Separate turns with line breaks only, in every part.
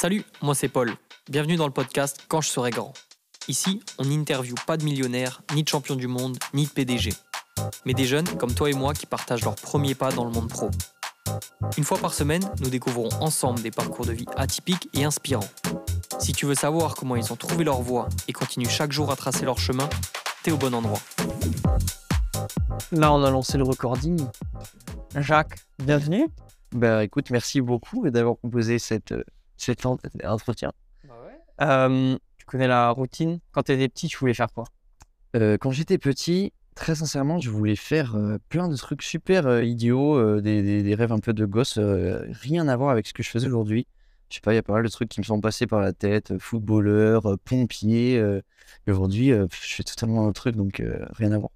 Salut, moi c'est Paul. Bienvenue dans le podcast Quand je serai grand. Ici, on n'interviewe pas de millionnaires, ni de champions du monde, ni de PDG. Mais des jeunes comme toi et moi qui partagent leurs premiers pas dans le monde pro. Une fois par semaine, nous découvrons ensemble des parcours de vie atypiques et inspirants. Si tu veux savoir comment ils ont trouvé leur voie et continuent chaque jour à tracer leur chemin, t'es au bon endroit.
Là, on a lancé le recording. Jacques, bienvenue.
Bah écoute, merci beaucoup d'avoir composé cette, cet en- entretien.
Euh, tu connais la routine? Quand tu étais petit, tu voulais faire quoi?
Euh, quand j'étais petit, très sincèrement, je voulais faire euh, plein de trucs super euh, idiots, euh, des, des- des rêves un peu de gosse, euh, rien à voir avec ce que je faisais aujourd'hui. Je sais pas, il y a pas mal de trucs qui me sont passés par la tête, footballeur, pompier. euh, aujourd'hui, euh, je fais totalement un truc, donc euh, rien à voir.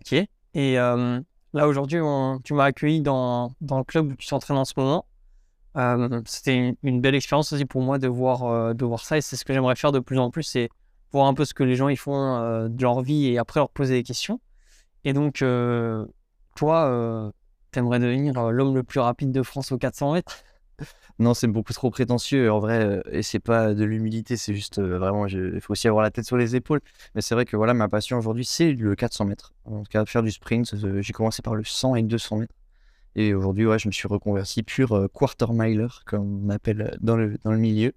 Ok. Et euh, là, aujourd'hui, on- tu m'as accueilli dans, dans le club où tu t'entraînes en ce moment. C'était une, belle expérience aussi pour moi de voir, de voir ça. Et c'est ce que j'aimerais faire de plus en plus, c'est voir un peu ce que les gens ils font de leur vie et après leur poser des questions. Et donc, toi, tu aimerais devenir l'homme le plus rapide de France aux 400 mètres?
Non, c'est beaucoup trop prétentieux en vrai, et c'est pas de l'humilité, c'est juste vraiment, il faut aussi avoir la tête sur les épaules. Mais c'est vrai que voilà, ma passion aujourd'hui, c'est le 400 mètres. En tout cas, faire du sprint, j'ai commencé par le 100 et 200 mètres. Et aujourd'hui, ouais, je me suis reconverti pur euh, quarter miler, comme on appelle euh, dans le, dans le milieu.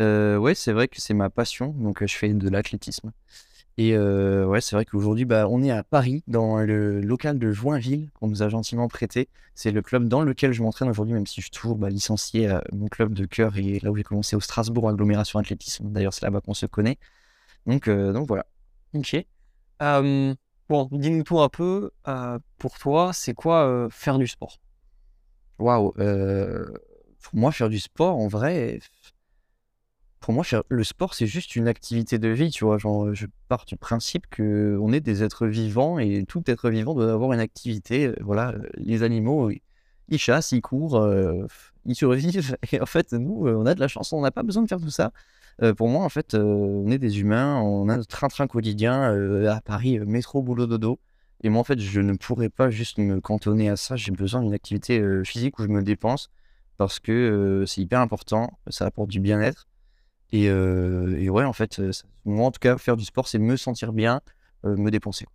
Euh, ouais, c'est vrai que c'est ma passion, donc euh, je fais de l'athlétisme. Et euh, ouais, c'est vrai qu'aujourd'hui, bah, on est à Paris, dans le local de Joinville, qu'on nous a gentiment prêté. C'est le club dans lequel je m'entraîne aujourd'hui, même si je suis toujours bah, licencié à mon club de cœur et là où j'ai commencé au Strasbourg Agglomération Athlétisme. D'ailleurs, c'est là-bas qu'on se connaît. Donc, donc voilà.
Ok. Bon, dis-nous tout un peu. euh, pour toi, c'est quoi euh, faire du sport?
Waouh. euh, pour moi, faire du sport, en vrai, pour moi, le sport, c'est juste une activité de vie, tu vois. Genre, je pars du principe que on est des êtres vivants et tout être vivant doit avoir une activité. Voilà, les animaux, ils- chassent, ils courent, ils survivent. Et en fait, nous, on a de la chance, on n'a pas besoin de faire tout ça. Euh, pour moi, en fait, euh, on est des humains, on a notre train-train quotidien euh, à Paris, métro, boulot, dodo. Et moi, en fait, je ne pourrais pas juste me cantonner à ça. J'ai besoin d'une activité physique où je me dépense parce que c'est hyper important. Ça apporte du bien-être. Et, et ouais, en fait, moi, en tout cas, faire du sport, c'est me sentir bien, me dépenser.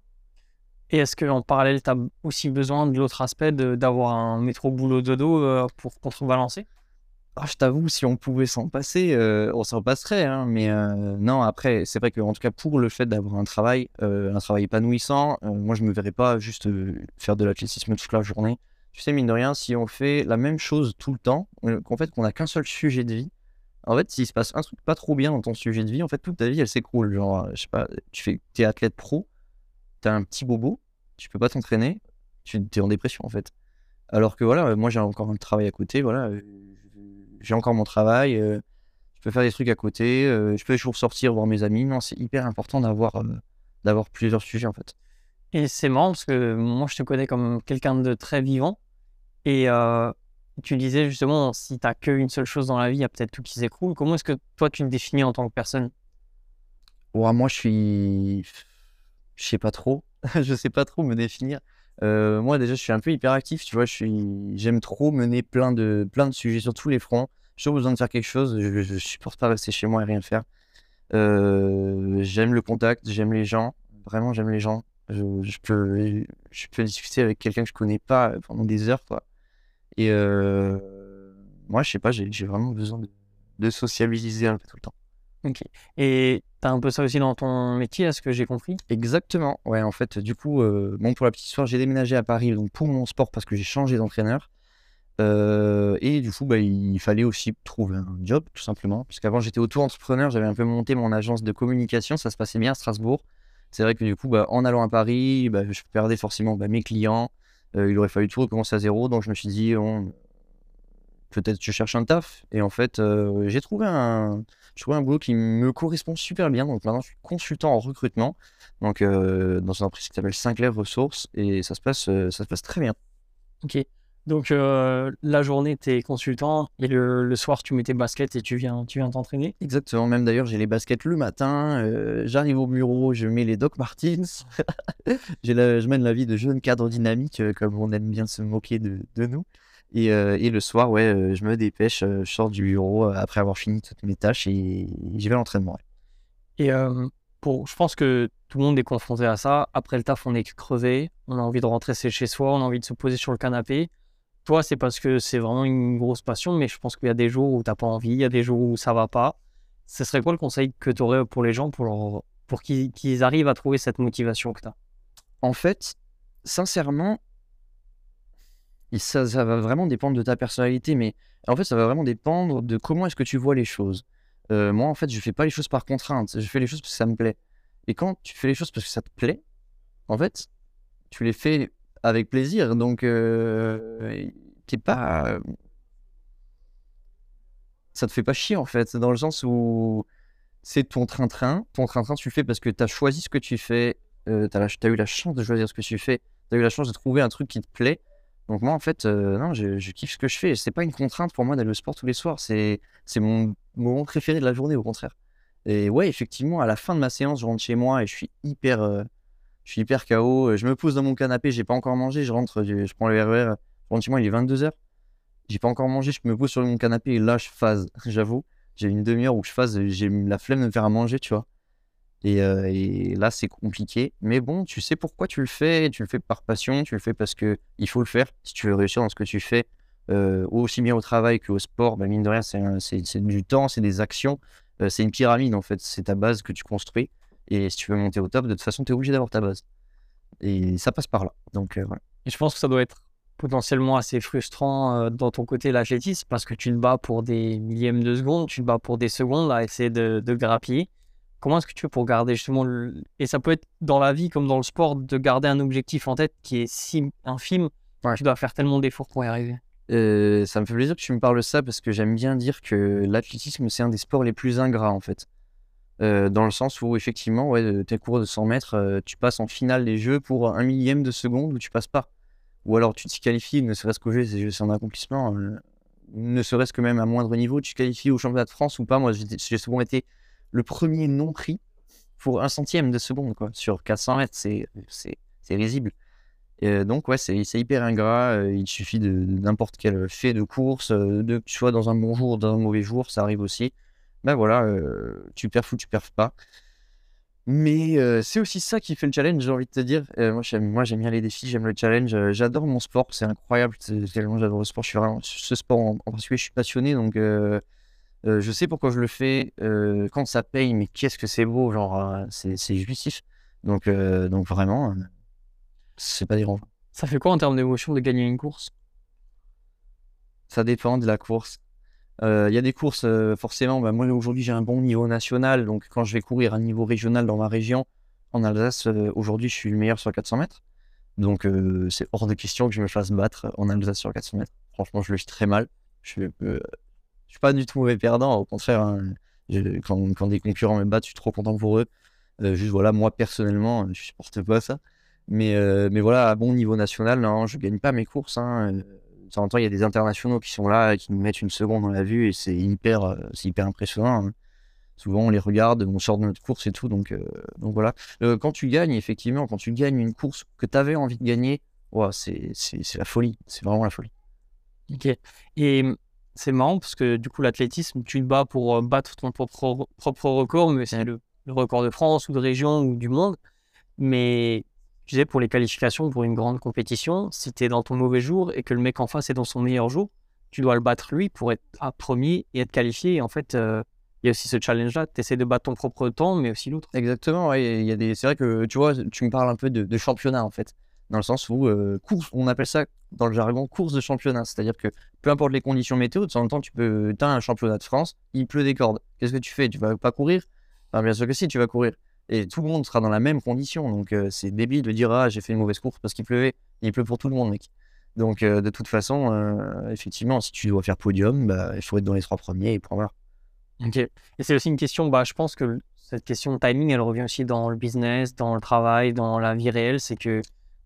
Et est-ce qu'en parallèle, tu as aussi besoin de l'autre aspect d'avoir un métro boulot dodo pour contrebalancer?
Ah, je t'avoue, si on pouvait s'en passer, euh, on s'en passerait. hein, mais euh, non, après, c'est vrai qu'en tout cas, pour le fait d'avoir un travail, euh, un travail épanouissant, moi, je me verrais pas juste faire de l'athlétisme toute la journée. Tu sais, mine de rien, si on fait la même chose tout le temps, qu'en fait, qu'on n'a qu'un seul sujet de vie, en fait, s'il se passe un truc pas trop bien dans ton sujet de vie, en fait, toute ta vie, elle s'écroule. Genre, je sais pas, tu fais, t'es athlète pro, t'as un petit bobo, tu peux pas t'entraîner, tu es en dépression, en fait. Alors que voilà, moi, j'ai encore un travail à côté, voilà. J'ai encore mon travail, euh, je peux faire des trucs à côté, euh, je peux toujours sortir voir mes amis. Non, c'est hyper important d'avoir euh, d'avoir plusieurs sujets en fait.
Et c'est marrant parce que moi, je te connais comme quelqu'un de très vivant. Et tu disais justement, si tu qu'une seule chose dans la vie, il y a peut-être tout qui s'écroule. Comment est-ce que toi, tu te définis en tant que personne?
Ouais, moi, je suis, je sais pas trop, je sais pas trop me définir. Euh, moi, déjà, je suis un peu hyperactif, tu vois. Je suis, j'aime trop mener plein de plein de sujets sur tous les fronts. J'ai toujours besoin de faire quelque chose. Je, supporte pas rester chez moi et rien faire. Euh, j'aime le contact, j'aime les gens. Vraiment, j'aime les gens. Je, je peux, je peux discuter avec quelqu'un que je connais pas pendant des heures, quoi. Et euh, moi, je sais pas, j'ai j'ai vraiment besoin de, de sociabiliser un peu tout le temps.
Ok. Et tu as un peu ça aussi dans ton métier, à ce que j'ai compris?
Exactement. Ouais, en fait, du coup, euh, bon, pour la petite histoire, j'ai déménagé à Paris donc pour mon sport parce que j'ai changé d'entraîneur. Euh, et du coup, bah, il fallait aussi trouver un job, tout simplement. Parce qu'avant, j'étais auto-entrepreneur, j'avais un peu monté mon agence de communication, ça se passait bien à Strasbourg. C'est vrai que du coup, bah, en allant à Paris, bah, je perdais forcément mes clients. Euh, il aurait fallu tout recommencer à zéro. Donc, je me suis dit, peut-être je cherche un taf. Et en fait, j'ai trouvé un, j'ai trouvé un boulot qui me correspond super bien. Donc maintenant, je suis consultant en recrutement. Donc euh, dans une entreprise qui s'appelle Sinclair Ressources. Et ça se passe, euh, ça se passe très bien.
Ok. Donc euh, la journée, tu es consultant et le, le soir, tu mets tes baskets et tu viens tu viens t'entraîner?
Exactement. Même d'ailleurs, j'ai les baskets le matin. euh, J'arrive au bureau, je mets les Doc Martens. La- je mène la vie de jeune cadre dynamique, euh, comme on aime bien se moquer de, de nous. Et, euh, et le soir, ouais, euh, je me dépêche, euh, je sors du bureau euh, après avoir fini toutes mes tâches et j'y vais à l'entraînement. ouais.
Et euh, pour, je pense que tout le monde est confronté à ça. Après le taf, on est crevé, on a envie de rentrer chez soi, on a envie de se poser sur le canapé. Toi, c'est parce que c'est vraiment une grosse passion, mais je pense qu'il y a des jours où t'as pas envie, il y a des jours où ça va pas. Ce serait quoi le conseil que tu aurais pour les gens pour, leur- pour qu'ils qu'ils arrivent à trouver cette motivation que tu as
En fait, sincèrement, et ça, ça va vraiment dépendre de ta personnalité, mais en fait, ça va vraiment dépendre de comment est-ce que tu vois les choses. Euh, moi, en fait, je fais pas les choses par contrainte, je fais les choses parce que ça me plaît. Et quand tu fais les choses parce que ça te plaît, en fait, tu les fais avec plaisir. Donc, euh, t'es pas. Ça te fait pas chier, en fait, dans le sens où c'est ton train-train. Ton train-train, tu le fais parce que tu as choisi ce que tu fais, euh, tu as, eu la chance de choisir ce que tu fais, tu as eu la chance de trouver un truc qui te plaît. Donc, moi, en fait, euh, non, je, kiffe ce que je fais. C'est pas une contrainte pour moi d'aller au sport tous les soirs. C'est mon moment préféré de la journée, au contraire. Et ouais, effectivement, à la fin de ma séance, je rentre chez moi et je suis hyper, euh, je suis hyper KO. Je me pose dans mon canapé, j'ai pas encore mangé. Je rentre, je, prends le RER. Je rentre chez moi, il est 22h. J'ai pas encore mangé, je me pose sur mon canapé et là, je phase, j'avoue. J'ai une demi-heure où je phase, j'ai la flemme de me faire à manger, tu vois. Et, là, c'est compliqué. Mais bon, tu sais pourquoi tu le fais? Tu le fais par passion, tu le fais parce que il faut le faire. Si tu veux réussir dans ce que tu fais, aussi bien au travail qu'au sport, bah, mine de rien, c'est du temps, c'est des actions. C'est une pyramide, en fait. C'est ta base que tu construis. Et si tu veux monter au top, de toute façon, tu es obligé d'avoir ta base. Et ça passe par là. Donc, voilà.
Et je pense que ça doit être potentiellement assez frustrant dans ton côté l'athlétisme parce que tu te bats pour des millièmes de secondes, tu te bats pour des secondes à essayer de, de grappiller. Comment est-ce que tu fais pour garder justement le... Et ça peut être dans la vie comme dans le sport de garder un objectif en tête qui est si infime.
Ouais.
Tu dois faire tellement d'efforts pour y arriver.
Euh, ça me fait plaisir que tu me parles de ça parce que j'aime bien dire que l'athlétisme, c'est un des sports les plus ingrats, en fait. Euh, dans le sens où, effectivement, ouais, euh, tes cours de 100 mètres, euh, tu passes en finale des jeux pour un millième de seconde où tu passes pas. Ou alors tu t'y qualifies, ne serait-ce qu'au jeu, c'est un accomplissement. euh, ne serait-ce que même à moindre niveau, tu te qualifies au championnat de France ou pas. Moi, j'ai j'ai souvent été le premier non pris pour un centième de seconde, quoi, sur 400 mètres. C'est risible. Euh, donc, ouais, c'est hyper ingrat. euh, il suffit de, n'importe quel fait de course, euh, de que tu sois dans un bon jour ou dans un mauvais jour, ça arrive aussi. Ben voilà, tu perfs ou tu perfs pas. Mais c'est aussi ça qui fait le challenge, j'ai envie de te dire. Moi, j'aime, moi, j'aime bien les défis, j'aime le challenge. j'adore mon sport, c'est incroyable. Tellement j'adore le sport. Je suis vraiment, ce sport en, en particulier, je suis passionné. Donc, euh, je sais pourquoi je le fais. euh, quand ça paye, mais qu'est-ce que c'est beau, genre, c'est, jouissif. Donc, euh, donc vraiment, c'est pas dérangeant.
Ça fait quoi en termes d'émotion de gagner une course?
Ça dépend de la course. Il y a des courses, forcément, bah, moi aujourd'hui j'ai un bon niveau national, donc quand je vais courir à un niveau régional dans ma région, en Alsace, aujourd'hui je suis le meilleur sur 400 mètres. Donc c'est hors de question que je me fasse battre en Alsace sur 400 mètres. Franchement, je le vis très mal. Je suis, suis pas du tout mauvais perdant, au contraire, hein. Je- quand, des concurrents me battent, je suis trop content pour eux. Euh, juste voilà, moi personnellement, je supporte pas ça. Mais, euh, mais voilà, à bon niveau national, non, je gagne pas mes courses. Hein. Euh, De temps en temps, il y a des internationaux qui sont là, et qui nous mettent une seconde dans la vue, et c'est hyper, euh, hyper impressionnant. hein. Souvent, on les regarde, on sort de notre course et tout, donc, euh, donc voilà. Euh, quand tu gagnes, effectivement, quand tu gagnes une course que tu avais envie de gagner, ouah, c'est la folie, c'est vraiment la folie.
Ok. Et c'est marrant parce que du coup, l'athlétisme, tu te bats pour euh, battre ton propre, propre record, mais c'est le, record de France ou de région ou du monde. Mais tu disais, pour les qualifications, pour une grande compétition, si tu es dans ton mauvais jour et que le mec en face est dans son meilleur jour, tu dois le battre lui pour être à premier et être qualifié. Et en fait, euh, il y a aussi ce challenge-là. Tu essaies de battre ton propre temps, mais aussi l'autre.
Exactement, ouais, y a des... c'est vrai que tu vois, tu me parles un peu de, de championnat en fait, dans le sens où euh, course, on appelle ça dans le jargon course de championnat, c'est-à-dire que peu importe les conditions météo, de temps en temps, tu peux, as un championnat de France, il pleut des cordes. Qu'est-ce que tu fais? Tu vas pas courir? Bien sûr que si, tu vas courir. Et tout le monde sera dans la même condition, donc euh, c'est débile de dire ah j'ai fait une mauvaise course parce qu'il pleuvait. Il pleut pour tout le monde, mec. Donc euh, de toute façon, euh, effectivement, si tu dois faire podium, bah, il faut être dans les trois premiers et point.
Ok. Et c'est aussi une question, bah, je pense que cette question de timing, elle revient aussi dans le business, dans le travail, dans la vie réelle. C'est que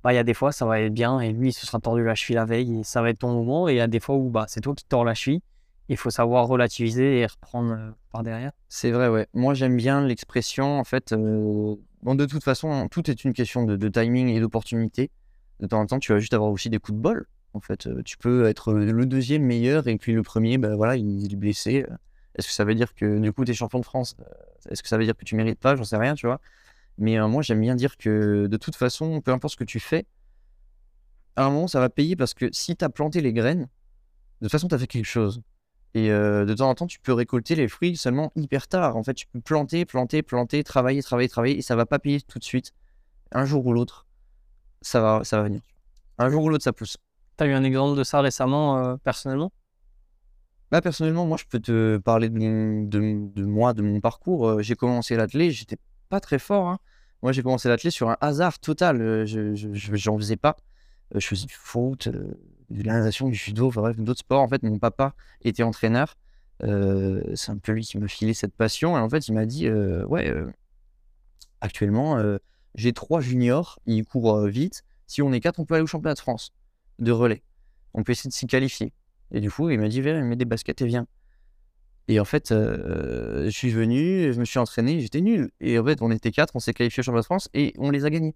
bah, il y a des fois, ça va être bien et lui, il se sera tordu la cheville la veille et ça va être ton moment. Et il y a des fois où bah, c'est toi qui tords la cheville. Il faut savoir relativiser et reprendre euh, par derrière.
C'est vrai, ouais. Moi, j'aime bien l'expression, en fait. euh, Bon, de toute façon, tout est une question de, de timing et d'opportunité. De temps en temps, tu vas juste avoir aussi des coups de bol. En fait, Euh, tu peux être le deuxième meilleur et puis le premier, bah, voilà, il est blessé. Est-ce que ça veut dire que du coup, tu es champion de France? Est-ce que ça veut dire que tu mérites pas? J'en sais rien, tu vois. Mais euh, moi, j'aime bien dire que de toute façon, peu importe ce que tu fais, à un moment, ça va payer parce que si tu as planté les graines, de toute façon, tu as fait quelque chose. Et euh, de temps en temps, tu peux récolter les fruits seulement hyper tard. En fait, tu peux planter, planter, planter, travailler, travailler, travailler, et ça va pas payer tout de suite. Un jour ou l'autre, ça va, ça va venir. Un jour ou l'autre, ça pousse.
Tu as eu un exemple de ça récemment, euh, personnellement?
Bah, personnellement, moi, je peux te parler de, mon- de, de moi, de mon parcours. Euh, j'ai commencé l'athlé, j'étais pas très fort. hein. Moi, j'ai commencé l'athlé sur un hasard total. Euh, je, j'en faisais pas. Euh, je faisais du foot, euh, de la natation, du judo, bref, d'autres sports. En fait, mon papa était entraîneur. C'est un peu lui qui m'a filé cette passion. Et en fait, il m'a dit Ouais, actuellement, j'ai trois juniors, ils courent vite. Si on est quatre, on peut aller au championnat de France de relais. On peut essayer de s'y qualifier. Et du coup, il m'a dit Viens, mets des baskets et viens. Et en fait, euh, je suis venu, je me suis entraîné, j'étais nul. Et en fait, on était quatre, on s'est qualifié au championnat de France et on les a gagnés.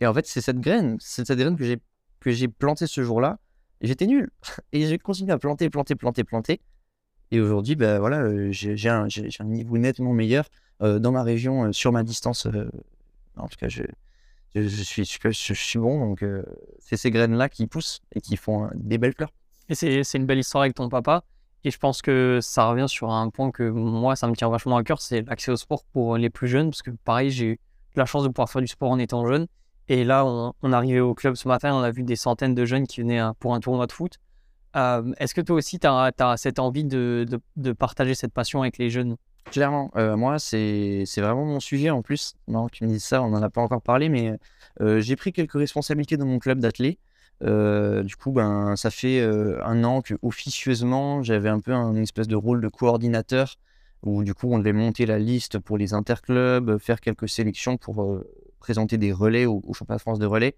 Et en fait, c'est cette graine, c'est cette graine que j'ai que j'ai plantée ce jour-là. J'étais nul. Et j'ai continué à planter, planter, planter, planter. Et aujourd'hui, ben voilà, euh, j'ai un, niveau nettement meilleur euh, dans ma région, sur ma distance. en tout cas, je, suis, je, je suis bon. Donc, c'est ces graines-là qui poussent et qui font euh, des belles fleurs.
Et c'est une belle histoire avec ton papa. Et je pense que ça revient sur un point que moi, ça me tient vachement à cœur, c'est l'accès au sport pour les plus jeunes. Parce que pareil, j'ai eu la chance de pouvoir faire du sport en étant jeune. Et là, on, on arrivait au club ce matin, on a vu des centaines de jeunes qui venaient euh, pour un tournoi de foot. Euh, Est-ce que toi aussi, tu as, cette envie de, partager cette passion avec les jeunes?
Clairement, euh, moi, c'est vraiment mon sujet en plus. Non, tu me dis ça, on n'en a pas encore parlé, mais j'ai pris quelques responsabilités dans mon club d'athlé. Euh, du coup, ben, ça fait euh, un an que officieusement, j'avais un peu un espèce de rôle de coordinateur où du coup, on devait monter la liste pour les interclubs, faire quelques sélections pour euh, présenter des relais au, au championnat de France de relais.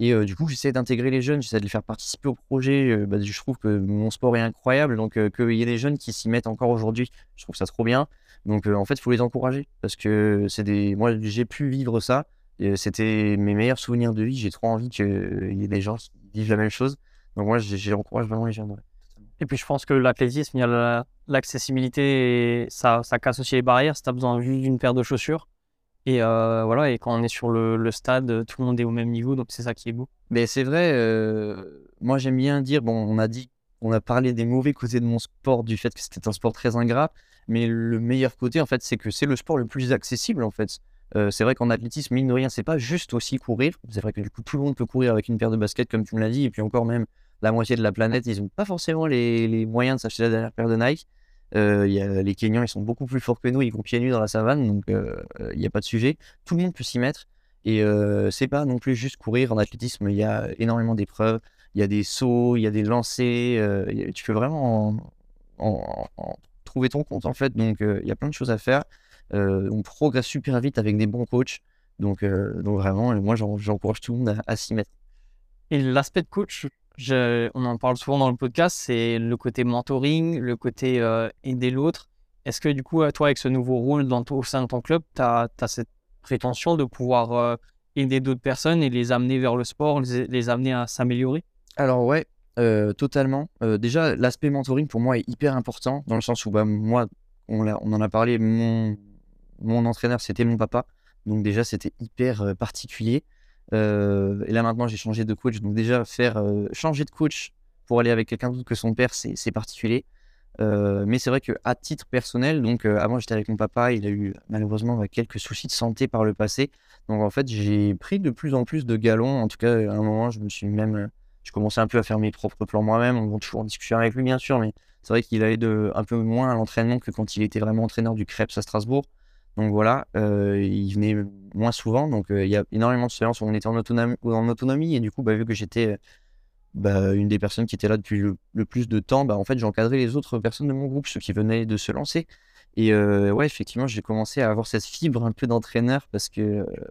Et du coup, j'essaie d'intégrer les jeunes, j'essaie de les faire participer au projet. Bah, je trouve que mon sport est incroyable, donc qu'il y ait des jeunes qui s'y mettent encore aujourd'hui, je trouve ça trop bien. Donc en fait, il faut les encourager parce que c'est des. Moi, j'ai pu vivre ça. C'était mes meilleurs souvenirs de vie. J'ai trop envie qu'il y ait des gens qui vivent la même chose. Donc moi, j'encourage vraiment les jeunes. ouais.
Et puis je pense que l'athlétisme, il y a l'accessibilité ça, ça casse aussi les barrières. Si tu as besoin juste d'une paire de chaussures. Et euh, voilà, et quand on est sur le, le stade, tout le monde est au même niveau, donc c'est ça qui est beau.
Mais c'est vrai, euh, moi j'aime bien dire, bon, on a dit, on a parlé des mauvais côtés de mon sport, du fait que c'était un sport très ingrat, mais le meilleur côté, en fait, c'est que c'est le sport le plus accessible, en fait. Euh, c'est vrai qu'en athlétisme, mine de rien, c'est pas juste aussi courir. C'est vrai que du coup, tout le monde peut courir avec une paire de baskets, comme tu me l'as dit, et puis encore même la moitié de la planète, ils n'ont pas forcément les, moyens de s'acheter la dernière paire de Nike. Euh, il les Kenyans, ils sont beaucoup plus forts que nous, ils vont pieds nus dans la savane, donc euh, euh, il n'y a pas de sujet. Tout le monde peut s'y mettre. Et c'est pas non plus juste courir en athlétisme, il y a énormément d'épreuves, il y a des sauts, il y a des lancers, il tu peux vraiment en, trouver ton compte en fait, donc il y a plein de choses à faire. Euh, on progresse super vite avec des bons coachs, donc, euh, donc vraiment, euh, moi j'en- j'encourage tout le monde à, à s'y mettre.
Et l'aspect de coach, je- on en parle souvent dans le podcast, c'est le côté mentoring, le côté euh, aider l'autre. Est-ce que du coup, toi, avec ce nouveau rôle dans ton- au sein de ton club, tu as, cette prétention de pouvoir euh, aider d'autres personnes et les amener vers le sport, les, les amener à s'améliorer?
Alors ouais, euh, totalement. Déjà, l'aspect mentoring pour moi est hyper important dans le sens où bah, moi, on, on en a parlé, mon, mon entraîneur c'était mon papa, donc déjà c'était hyper euh, particulier. Euh, et là maintenant j'ai changé de coach, donc déjà faire euh, changer de coach pour aller avec quelqu'un d'autre que son père, c'est particulier. Mais c'est vrai que à titre personnel, donc avant j'étais avec mon papa, il a eu malheureusement bah, quelques soucis de santé par le passé. Donc en fait j'ai pris de plus en plus de galons. En tout cas à un moment je me suis même je commençais un peu à faire mes propres plans moi-même. On va toujours en discussion avec lui, bien sûr, mais c'est vrai qu'il allait de, un peu moins à l'entraînement que quand il était vraiment entraîneur du Krebs à Strasbourg. Donc voilà, euh, il venait moins souvent. Donc euh, il y a énormément de séances où on était en autonomie, et du coup, bah, vu que j'étais bah, une des personnes qui était là depuis le, plus de temps, bah, en fait, j'encadrais les autres personnes de mon groupe, ceux qui venaient de se lancer. Et euh, ouais, effectivement, j'ai commencé à avoir cette fibre un peu d'entraîneur parce que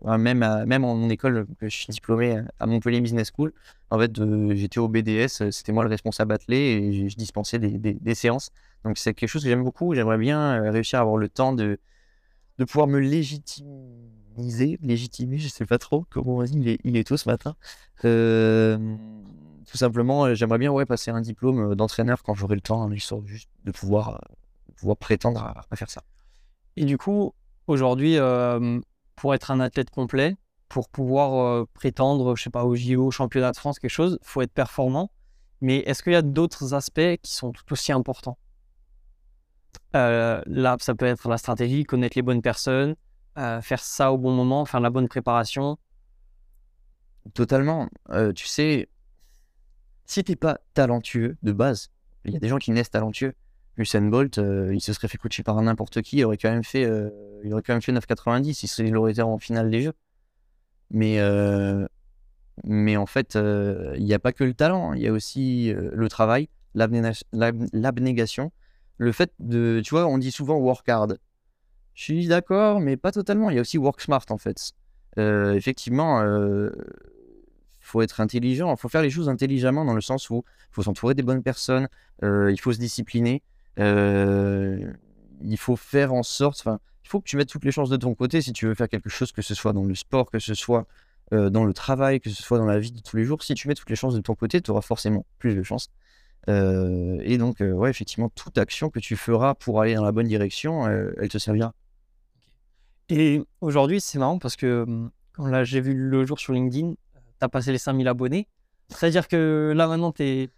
euh, même, à- même en mon école, je suis diplômé à Montpellier Business School, en fait, j'étais au BDS, c'était moi le responsable athlé et je, dispensais des, des- séances. Donc c'est quelque chose que j'aime beaucoup. J'aimerais bien réussir à avoir le temps de, de pouvoir me légitimiser, légitimer, je sais pas trop comment on dit, il est, il est tôt ce matin. Tout simplement, euh, j'aimerais bien ouais, passer un diplôme euh, d'entraîneur quand j'aurai le temps, hein, histoire juste de pouvoir, euh, pouvoir prétendre à, faire ça.
Et du coup, aujourd'hui, pour être un athlète complet, pour pouvoir prétendre, je sais pas, au JO, au championnat de France, quelque chose, faut être performant. Mais est-ce qu'il y a d'autres aspects qui sont tout aussi importants? Euh, Là, ça peut être la stratégie, connaître les bonnes personnes, euh, faire ça au bon moment, faire la bonne préparation.
Totalement. Euh, tu sais, si t'es pas talentueux de base, il y a des gens qui naissent talentueux. Usain Bolt, il se serait fait coacher par n'importe qui, il aurait quand même fait, il aurait quand même fait 9,90, il, il aurait en finale des Jeux. Mais, mais en fait, il n'y a pas que le talent, hein, il y a aussi le travail, l'abnégation, le fait de, tu vois, on dit souvent work hard. Je suis d'accord, mais pas totalement. Il y a aussi work smart en fait. Euh, effectivement, euh, faut être intelligent, il faut faire les choses intelligemment dans le sens où il faut s'entourer des bonnes personnes, euh, il faut se discipliner, il faut faire en sorte, enfin, il faut que tu mettes toutes les chances de ton côté si tu veux faire quelque chose, que ce soit dans le sport, que ce soit dans le travail, que ce soit dans la vie de tous les jours. Si tu mets toutes les chances de ton côté, tu auras forcément plus de chances. Euh, et donc, euh, ouais, effectivement, toute action que tu feras pour aller dans la bonne direction, euh, elle te servira.
Et aujourd'hui, c'est marrant parce que hum, quand là, j'ai vu le jour sur LinkedIn, tu as passé les 5000 abonnés. C'est-à-dire que là, maintenant, tu es.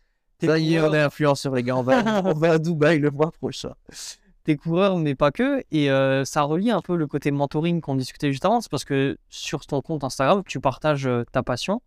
Ça y est, on est influenceurs, les gars. On va, on va à Dubaï le mois prochain.
T'es coureur, mais pas que. Et euh, ça relie un peu le côté mentoring qu'on discutait juste avant. C'est parce que sur ton compte Instagram, tu partages ta passion.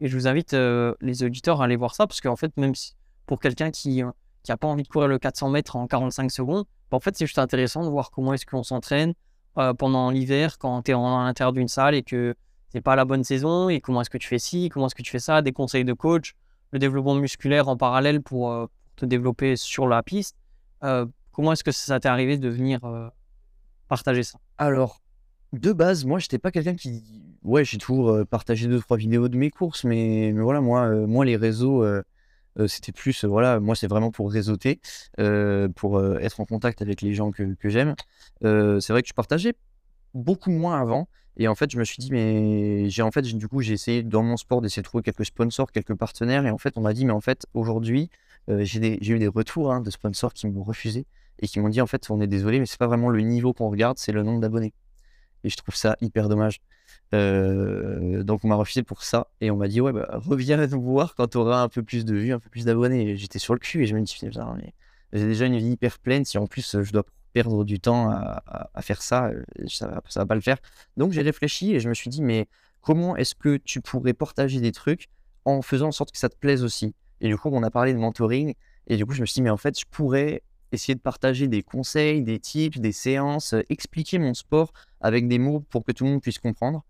Et je vous invite les auditeurs à aller voir ça. Parce qu'en fait, même si, pour quelqu'un qui n'a qui a pas envie de courir le 400 mètres en 45 secondes, bah, en fait, c'est juste intéressant de voir comment est-ce qu'on s'entraîne euh, pendant l'hiver quand tu es en, à l'intérieur d'une salle et que c'est pas la bonne saison. Et comment est-ce que tu fais ci, comment est-ce que tu fais ça, des conseils de coach, le développement musculaire en parallèle pour, euh, te développer sur la piste. Euh, Comment est-ce que ça t'est arrivé de venir euh, partager ça?
Alors, de base, moi, j'étais pas quelqu'un qui. Ouais, j'ai toujours euh, partagé deux, trois vidéos de mes courses, mais, mais voilà, moi, euh, moi, les réseaux, euh, euh, c'était plus. voilà, moi, c'est vraiment pour réseauter, pour être en contact avec les gens que, que j'aime. C'est vrai que je partageais beaucoup moins avant. Et en fait, je me suis dit, mais j'ai en fait, du coup, j'ai essayé dans mon sport d'essayer de trouver quelques sponsors, quelques partenaires. Et en fait, on m'a dit, mais en fait, aujourd'hui, j'ai eu des retours hein, de sponsors qui m'ont refusé et qui m'ont dit, en fait, on est désolé, mais c'est pas vraiment le niveau qu'on regarde, c'est le nombre d'abonnés. Et je trouve ça hyper dommage. Euh, donc, on m'a refusé pour ça. Et on m'a dit, ouais, bah, reviens nous voir quand tu auras un peu plus de vues, un peu plus d'abonnés. J'étais sur le cul et je me dis, mais j'ai déjà une vie hyper pleine. Si en plus, je dois perdre du temps à, à- à faire ça, euh, ça, va- ça va pas le faire. Donc, j'ai réfléchi et je me suis dit, mais comment est-ce que tu pourrais partager des trucs en faisant en sorte que ça te plaise aussi? Et du coup, on a parlé de mentoring. Et du coup, je me suis dit, mais en fait, je pourrais essayer de partager des conseils, des tips, des séances, euh, expliquer mon sport avec des mots pour que tout le monde puisse comprendre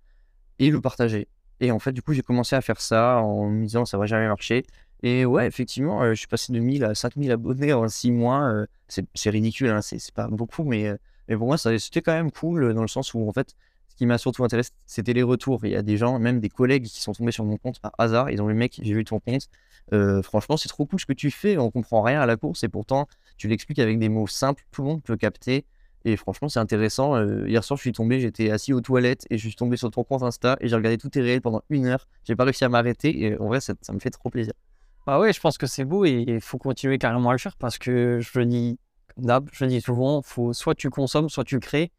et le partager. Et en fait, du coup, j'ai commencé à faire ça en me disant ça va jamais marcher. Et ouais, effectivement, euh, je suis passé de 1000 à 5000 abonnés en 6 mois. euh, c'est ridicule, hein, c'est pas beaucoup, mais, mais pour moi, c'était quand même cool dans le sens où, en fait, ce qui m'a surtout intéressé, c'était les retours. Il y a des gens, même des collègues qui sont tombés sur mon compte par hasard. Ils ont vu, mec, j'ai vu ton compte. Franchement, c'est trop cool ce que tu fais. On comprend rien à la course et pourtant, tu l'expliques avec des mots simples. Tout le monde peut capter. Et franchement, c'est intéressant. Euh, hier soir, je suis tombé, j'étais assis aux toilettes et je suis tombé sur ton compte Insta et j'ai regardé tous tes réels pendant une heure. J'ai pas réussi à m'arrêter et en vrai, ça, me fait trop plaisir.
Bah ouais, je pense que c'est beau et il faut continuer carrément à le faire parce que je dis, d'hab, je dis souvent, faut soit tu consommes, soit tu crées.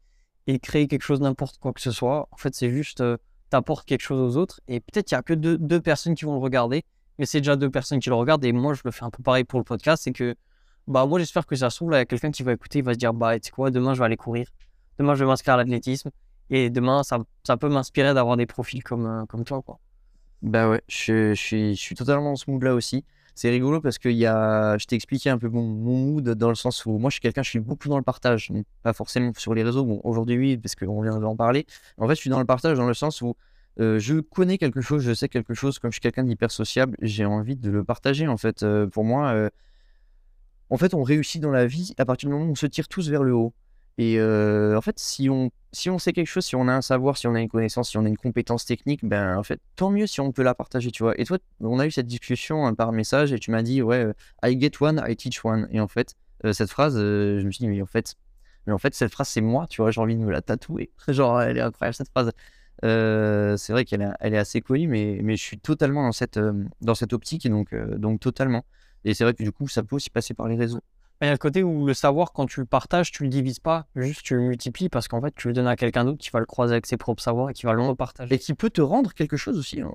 Et créer quelque chose, n'importe quoi que ce soit, en fait, c'est juste, euh, t'apportes quelque chose aux autres. Et peut-être il n'y a que deux, deux personnes qui vont le regarder, mais c'est déjà deux personnes qui le regardent. Et moi, je le fais un peu pareil pour le podcast, c'est que, bah moi, j'espère que ça se trouve, il y a quelqu'un qui va écouter, il va se dire, bah, tu quoi, demain, je vais aller courir. Demain, je vais m'inscrire à l'athlétisme. Et demain, ça, ça peut m'inspirer d'avoir des profils comme, euh, comme toi, quoi.
Bah ouais, je, suis, je suis totalement dans ce mood-là aussi. C'est rigolo parce que y a, je t'ai expliqué un peu mon, mood dans le sens où moi je suis quelqu'un, je suis beaucoup dans le partage, pas forcément sur les réseaux. Bon, aujourd'hui oui, parce qu'on vient d'en parler. En fait, je suis dans le partage dans le sens où euh, je connais quelque chose, je sais quelque chose, comme je suis quelqu'un d'hyper sociable, j'ai envie de le partager. En fait, Euh, pour moi, en fait, on réussit dans la vie à partir du moment où on se tire tous vers le haut. Et euh, en fait, si on, si on sait quelque chose, si on a un savoir, si on a une connaissance, si on a une compétence technique, ben en fait, tant mieux si on peut la partager, tu vois. Et toi, on a eu cette discussion hein, par message et tu m'as dit, ouais, euh, I get one, I teach one. Et en fait, euh, cette phrase, je me suis dit, mais en fait, mais en fait, cette phrase, c'est moi, tu vois, j'ai envie de me la tatouer. Genre, elle est incroyable, cette phrase. C'est vrai qu'elle est, elle est assez connue, mais, mais je suis totalement dans cette, dans cette optique, donc, donc totalement. Et c'est vrai que du coup, ça peut aussi passer par les réseaux.
Il y a le côté où le savoir, quand tu le partages, tu le divises pas, juste tu le multiplies parce qu'en fait, tu le donnes à quelqu'un d'autre qui va le croiser avec ses propres savoirs et qui va le repartager.
Et qui peut te rendre quelque chose aussi. hein.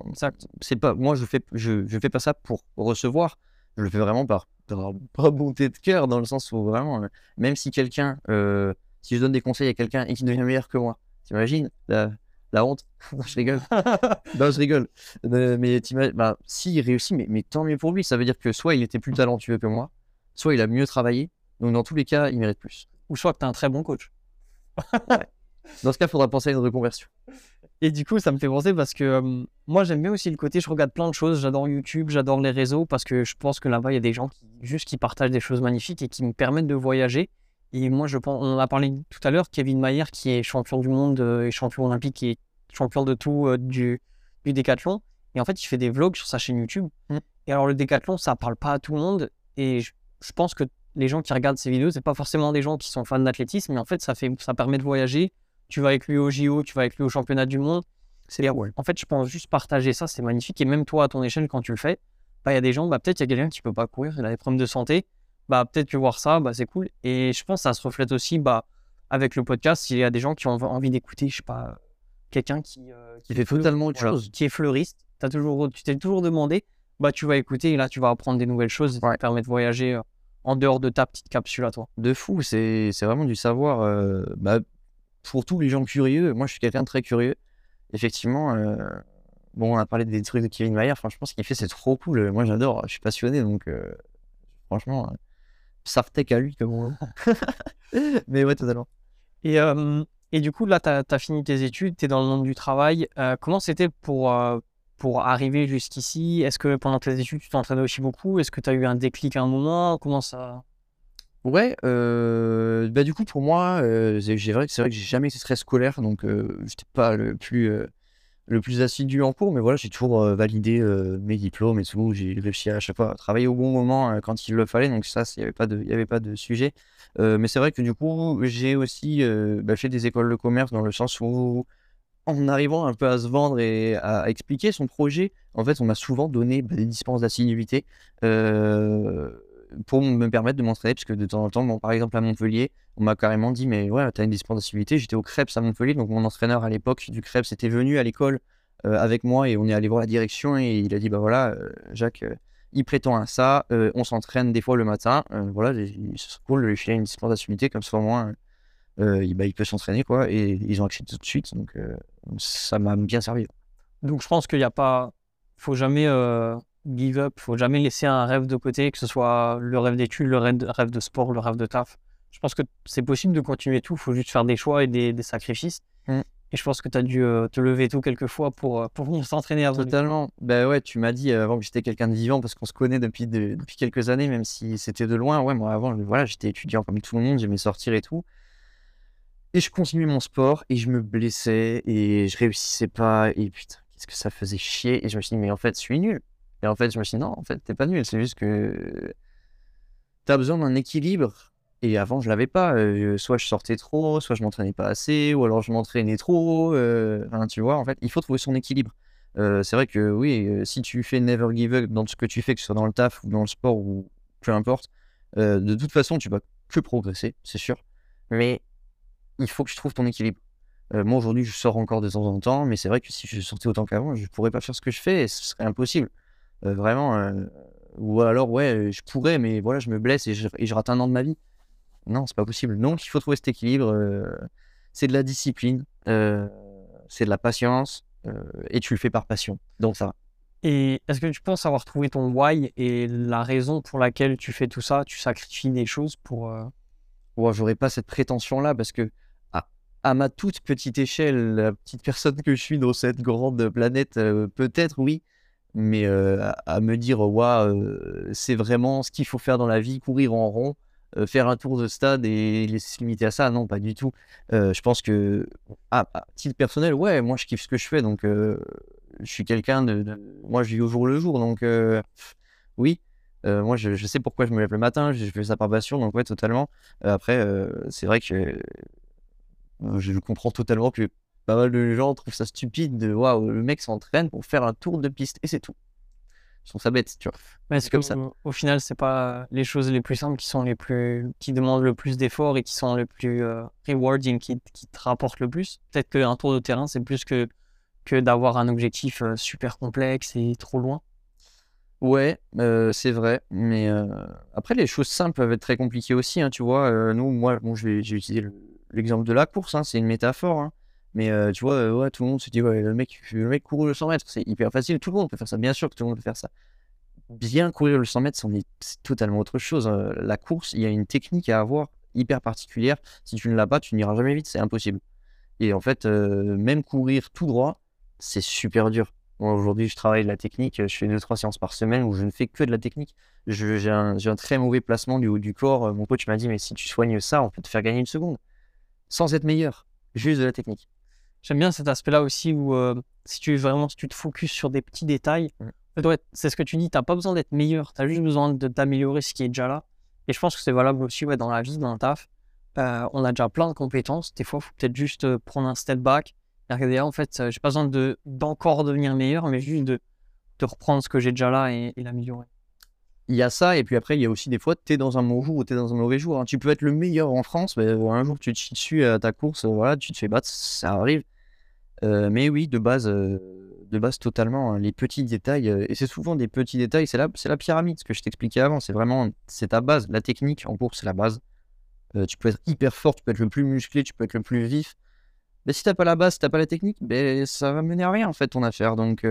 C'est pas, moi, je fais, je, je fais pas ça pour recevoir. Je le fais vraiment par, par, par bonté de cœur, dans le sens où vraiment, euh, même si quelqu'un, euh, si je donne des conseils à quelqu'un et qu'il devient meilleur que moi, t'imagines la, la honte Non, je rigole. non, je rigole. Euh, mais bah, s'il réussit, mais, mais tant mieux pour lui. Ça veut dire que soit il était plus talentueux que moi, soit il a mieux travaillé. Donc, dans tous les cas, il mérite plus.
Ou soit que tu es un très bon coach.
Dans ce cas, il faudra penser à une reconversion.
Et du coup, ça me fait penser parce que euh, moi, j'aime bien aussi le côté, je regarde plein de choses. J'adore YouTube, j'adore les réseaux parce que je pense que là-bas, il y a des gens qui juste qui partagent des choses magnifiques et qui me permettent de voyager. Et moi, je pense, on en a parlé tout à l'heure, Kevin Mayer, qui est champion du monde euh, et champion olympique et champion de tout euh, du, du décathlon. Et en fait, il fait des vlogs sur sa chaîne YouTube.
Mm.
Et alors, le décathlon, ça parle pas à tout le monde. Et je, je pense que les gens qui regardent ces vidéos, c'est pas forcément des gens qui sont fans d'athlétisme, mais en fait, ça, fait, ça permet de voyager. Tu vas avec lui au JO, tu vas avec lui au championnat du monde. C'est En fait, je pense juste partager ça, c'est magnifique. Et même toi, à ton échelle, quand tu le fais, bah, il y a des gens, bah, peut-être il y a quelqu'un qui peut pas courir, il a des problèmes de santé. Bah, peut-être que voir ça, bah, c'est cool. Et je pense que ça se reflète aussi bah, avec le podcast. S'il y a des gens qui ont envie d'écouter, je sais pas, quelqu'un qui, euh,
Qui fait totalement autre chose.
qui est fleuriste, as toujours, tu t'es toujours demandé, bah, tu vas écouter et là, tu vas apprendre des nouvelles choses. et Ça
Ouais.
te permet de voyager euh, en dehors de ta petite capsule à toi.
De fou, c'est vraiment du savoir. euh, bah, pour tous les gens curieux, moi je suis quelqu'un de très curieux. Effectivement, bon, on a parlé des trucs de Kevin Mayer. Franchement, ce qu'il fait, c'est trop cool. Moi, j'adore. Je suis passionné, donc franchement, Sartek à lui, comme on. Mais ouais, totalement.
Et, euh, et du coup, là, tu as, fini tes études, tu es dans le monde du travail. Euh, comment c'était pour, euh, pour arriver jusqu'ici? Est-ce que pendant tes études, tu t'entraînais aussi beaucoup? Est-ce que tu as eu un déclic à un moment? Comment ça
Ouais, bah du coup pour moi, c'est vrai vrai que j'ai jamais été très scolaire, donc j'étais pas le plus le plus assidu en cours, mais voilà, j'ai toujours validé mes diplômes et tout. J'ai réussi à, chaque fois à travailler au bon moment quand il le fallait, donc ça, il y avait pas de, avait pas de sujet. Mais c'est vrai que du coup, j'ai aussi bah, fait des écoles de commerce dans le sens où en arrivant un peu à se vendre et à expliquer son projet, en fait, on m'a souvent donné bah, des dispenses d'assiduité. Pour me permettre de m'entraîner, parce que de temps en temps, par exemple à Montpellier, on m'a carrément dit, mais ouais, t'as une dispense d'assiduité. J'étais au Krebs à Montpellier, donc mon entraîneur à l'époque du Krebs était venu à l'école euh, avec moi et on est allé voir la direction et il a dit, bah voilà, euh, Jacques, euh, il prétend à ça, on s'entraîne des fois le matin, voilà, c'est cool de lui filer une dispense d'assiduité, comme ça au moins, il, bah, il peut s'entraîner, quoi, et ils ont accepté tout de suite, donc ça m'a bien servi.
Donc, je pense qu'il n'y a pas. faut jamais give up, faut jamais laisser un rêve de côté, que ce soit le rêve d'études, le rêve de, sport, le rêve de taf. Je pense que c'est possible de continuer tout, il faut juste faire des choix et des, des sacrifices.
Mm.
Et je pense que tu as dû euh, te lever tout quelques fois pour, euh, pour venir s'entraîner avant.
Totalement. Bah ouais, tu m'as dit euh, avant que j'étais quelqu'un de vivant parce qu'on se connaît depuis, de- depuis quelques années, même si c'était de loin. Ouais, moi avant, voilà, j'étais étudiant comme tout le monde, j'aimais sortir et tout. Et je continuais mon sport et je me blessais et je réussissais pas. Et putain, qu'est-ce que ça faisait chier. Et je me suis dit, mais en fait, je suis nul. Et en fait, je me suis dit, non, en fait, t'es pas nul. C'est juste que t'as besoin d'un équilibre. Et avant, je l'avais pas. Euh, soit je sortais trop, soit je m'entraînais pas assez, ou alors je m'entraînais trop. euh, enfin, tu vois, en fait, il faut trouver son équilibre. Euh, c'est vrai que oui, si tu fais never give up dans ce que tu fais, que ce soit dans le taf ou dans le sport ou peu importe, de toute façon, tu vas que progresser, c'est sûr. Mais il faut que tu trouves ton équilibre. Moi, aujourd'hui, je sors encore de temps en temps, mais c'est vrai que si je sortais autant qu'avant, je pourrais pas faire ce que je fais et ce serait impossible. Euh, vraiment. euh, ou alors, ouais, je pourrais, mais voilà, je me blesse et je, et je rate un an de ma vie. Non, c'est pas possible. Donc, il faut trouver cet équilibre. euh, c'est de la discipline, euh, c'est de la patience, euh, et tu le fais par passion. Donc, ça va.
Et est-ce que tu penses avoir trouvé ton why et la raison pour laquelle tu fais tout ça Tu sacrifies des choses pour. euh,
Ouais, j'aurais pas cette prétention-là parce que à, à ma toute petite échelle, la petite personne que je suis dans cette grande planète, euh, peut-être oui, mais à, me dire, euh, c'est vraiment ce qu'il faut faire dans la vie, courir en rond, faire un tour de stade et se limiter à ça, non, pas du tout. Je pense que, à, titre personnel, ouais, moi je kiffe ce que je fais, donc je suis quelqu'un de, Moi je vis au jour le jour, donc oui. Moi, je, sais pourquoi je me lève le matin, je fais ça par passion, donc ouais, totalement. Après, c'est vrai que je comprends totalement que pas mal de gens trouvent ça stupide de waouh, le mec s'entraîne pour faire un tour de piste et c'est tout. Ils sont ça bête, tu vois.
Mais est-ce
comme
que,
ça.
au- final, c'est pas les choses les plus simples qui sont les plus, qui demandent le plus d'efforts et qui sont les plus euh, rewarding, qui, qui te rapportent le plus? Peut-être qu'un tour de terrain, c'est plus que, que d'avoir un objectif euh, super complexe et trop loin.
Ouais, euh, c'est vrai. Mais euh, après, les choses simples peuvent être très compliquées aussi. hein, tu vois, Euh, nous, moi, bon, je vais, j'ai utilisé le- l'exemple de la course. hein, c'est une métaphore. hein, mais euh, tu vois, euh, ouais, tout le monde se dit, ouais, le mec, le mec court le 100 mètres. C'est hyper facile. Tout le monde peut faire ça. Bien sûr que tout le monde peut faire ça. Bien courir le 100 mètres, c'est totalement autre chose. euh, la course, il y a une technique à avoir hyper particulière. Si tu ne l'as pas, tu n'iras jamais vite. C'est impossible. Et en fait, euh, même courir tout droit, c'est super dur. Aujourd'hui, je travaille de la technique. Je fais 2-3 séances par semaine où je ne fais que de la technique. J'ai un, un très mauvais placement du haut du corps. Mon coach m'a dit, mais si tu soignes ça, on peut te faire gagner une seconde. Sans être meilleur. Juste de la technique.
J'aime bien cet aspect-là aussi où euh, si tu vraiment si tu te focuses sur des petits détails,
Mm.
c'est ce que tu dis, tu n'as pas besoin d'être meilleur, tu as juste besoin de t'améliorer ce qui est déjà là. Et je pense que c'est valable aussi ouais, dans la vie, dans le taf. Euh, on a déjà plein de compétences. Des fois, il faut peut-être juste euh, prendre un step back et regarder, ah, en fait, j'ai pas besoin de, d'encore devenir meilleur, mais juste de, de reprendre ce que j'ai déjà là et, et l'améliorer.
Il y a ça, et puis après, il y a aussi des fois, tu es dans un bon jour ou tu es dans un mauvais jour. hein. Tu peux être le meilleur en France, mais un jour, tu te chies dessus à ta course, voilà, tu te fais battre, ça arrive. Euh, mais oui, de base, euh, de base totalement, hein, les petits détails, euh, et c'est souvent des petits détails, c'est la, la pyramide, ce que je t'expliquais avant, c'est vraiment, c'est ta base, la technique en course, c'est la base. Tu peux être hyper fort, tu peux être le plus musclé, tu peux être le plus vif. Mais si t'as pas la base, si t'as pas la technique, ben, ça va mener à rien en fait ton affaire. Donc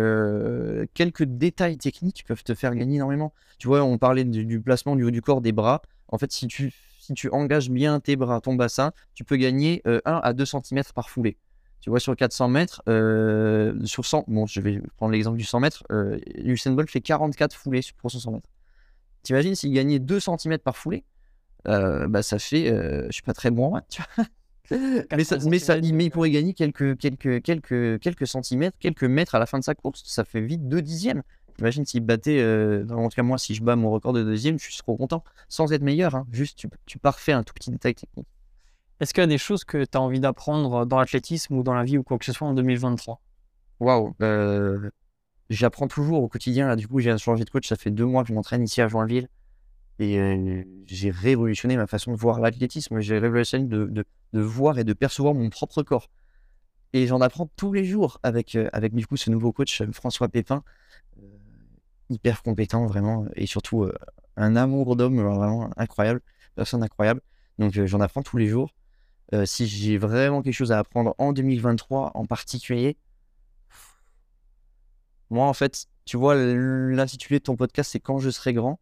quelques détails techniques peuvent te faire gagner énormément. Tu vois, on parlait du, du placement du haut du corps des bras. En fait, si tu, si tu engages bien tes bras, ton bassin, tu peux gagner euh, 1 à 2 cm par foulée. Tu vois, sur 400 mètres, euh, sur 100, bon, je vais prendre l'exemple du 100 mètres, euh, Usain Bolt fait 44 foulées pour son 100 mètres. T'imagines s'il gagnait 2 cm par foulée, euh, bah ça fait, euh, je suis pas très bon en maths, tu vois. mais, ça,
80
mais, ça, mais il pourrait gagner quelques, quelques, quelques, quelques centimètres, quelques mètres à la fin de sa course. Ça fait vite 2 dixièmes. Imagine s'il battait, euh, en tout cas moi, si je bats mon record de deuxième, je suis trop content. Sans être meilleur, hein, juste tu, tu parfais un tout petit détail technique.
Est-ce qu'il y a des choses que tu as envie d'apprendre dans l'athlétisme ou dans la vie ou quoi que ce soit en 2023
Waouh euh, J'apprends toujours au quotidien. Là, du coup, j'ai changé de coach. Ça fait deux mois que je m'entraîne ici à Joinville. Et euh, j'ai révolutionné ma façon de voir l'athlétisme. J'ai révolutionné de, de, voir et de percevoir mon propre corps. Et j'en apprends tous les jours avec, euh, avec du coup, ce nouveau coach, euh, François Pépin. Euh, hyper compétent, vraiment. Et surtout, euh, un amour d'homme euh, vraiment incroyable. Personne incroyable. Donc, euh, j'en apprends tous les jours. Euh, si j'ai vraiment quelque chose à apprendre en 2023 en particulier, moi, en fait, tu vois, l'intitulé de ton podcast, c'est Quand je serai grand.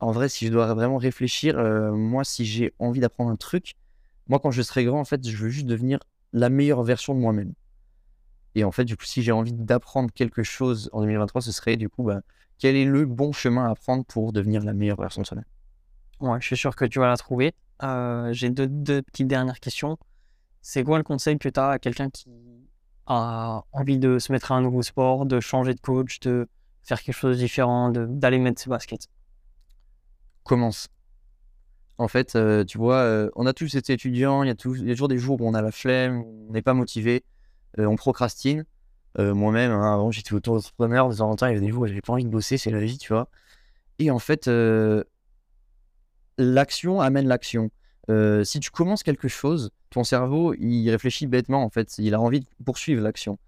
En vrai, si je dois vraiment réfléchir, euh, moi, si j'ai envie d'apprendre un truc, moi, quand je serai grand, en fait, je veux juste devenir la meilleure version de moi-même. Et en fait, du coup, si j'ai envie d'apprendre quelque chose en 2023, ce serait du coup, bah, quel est le bon chemin à prendre pour devenir la meilleure version de soi-même?
Ouais, je suis sûr que tu vas la trouver. Euh, J'ai deux, deux petites dernières questions. C'est quoi le conseil que tu as à quelqu'un qui a envie de se mettre à un nouveau sport, de changer de coach, de faire quelque chose de différent, d'aller mettre ses baskets?
Commence. En fait, euh, tu vois, euh, on a tous été étudiants, il y, a y a toujours des jours où on a la flemme, on n'est pas motivé, on procrastine. Moi-même, hein, avant, j'étais auto-entrepreneur, de temps en temps, il y avait des jours où j'avais pas envie de bosser, c'est la vie, tu vois. Et en fait, l'action amène l'action. Euh, si tu commences quelque chose, ton cerveau, il réfléchit bêtement, en fait. Il a envie de poursuivre l'action.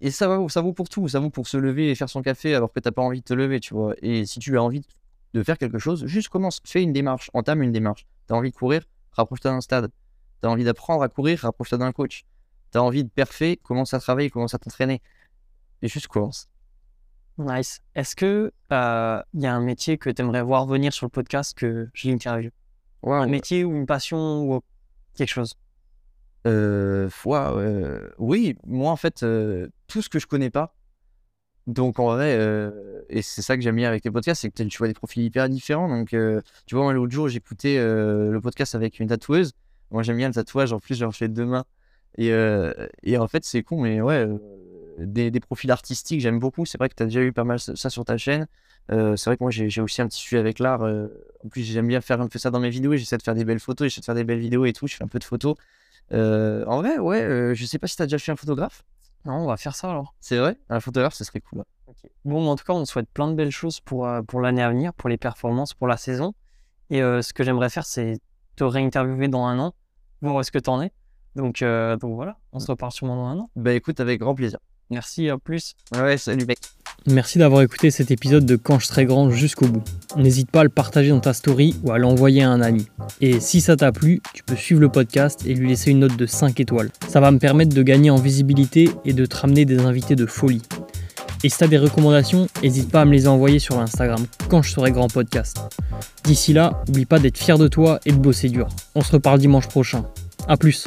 Et ça, va, ça vaut pour tout. Ça vaut pour se lever et faire son café alors que t'as pas envie de te lever, tu vois. Et si tu as envie de faire quelque chose, juste commence, fais une démarche, entame une démarche. T'as envie de courir, rapproche-toi d'un stade. T'as envie d'apprendre à courir, rapproche-toi d'un coach. T'as envie de perfer, commence à travailler, commence à t'entraîner. Et juste commence.
Nice. Est-ce que euh, il y a un métier que tu aimerais voir venir sur le podcast que je l'interviewe Un métier ou une passion ou quelque chose?
Euh, euh, oui, moi en fait, euh, tout ce que je connais pas. Donc en vrai, et c'est ça que j'aime bien avec les podcasts, c'est que tu vois des profils hyper différents. Donc tu vois, moi l'autre jour, j'écoutais le podcast avec une tatoueuse. Moi j'aime bien le tatouage, en plus j'en fais deux mains. Et, et en fait, c'est con, mais ouais, des, des profils artistiques, j'aime beaucoup. C'est vrai que tu as déjà eu pas mal ça sur ta chaîne. Euh, c'est vrai que moi j'ai aussi un petit sujet avec l'art. euh, en plus, j'aime bien faire un peu ça dans mes vidéos. J'essaie de faire des belles photos, j'essaie de faire des belles vidéos et tout. Je fais un peu de photos. Euh, en vrai, ouais, je sais pas si t'as déjà fait un photographe.
Non, on va faire ça alors.
C'est vrai? Un photographe, ce serait cool.
Bon, en tout cas, on te souhaite plein de belles choses pour, pour l'année à venir, pour les performances, pour la saison. Et ce que j'aimerais faire, c'est te réinterviewer dans un an, voir où est-ce que t'en es. Donc, euh, donc voilà, on se reparle sûrement dans un an.
Bah écoute, avec grand plaisir.
Merci, à plus.
Ouais, salut mec.
Merci d'avoir écouté cet épisode de Quand je serai grand jusqu'au bout. N'hésite pas à le partager dans ta story ou à l'envoyer à un ami. Et si ça t'a plu, tu peux suivre le podcast et lui laisser une note de 5 étoiles. Ça va me permettre de gagner en visibilité et de te ramener des invités de folie. Et si t'as des recommandations, n'hésite pas à me les envoyer sur Instagram quand je serai grand podcast. D'ici là, n'oublie pas d'être fier de toi et de bosser dur. On se reparle dimanche prochain. A plus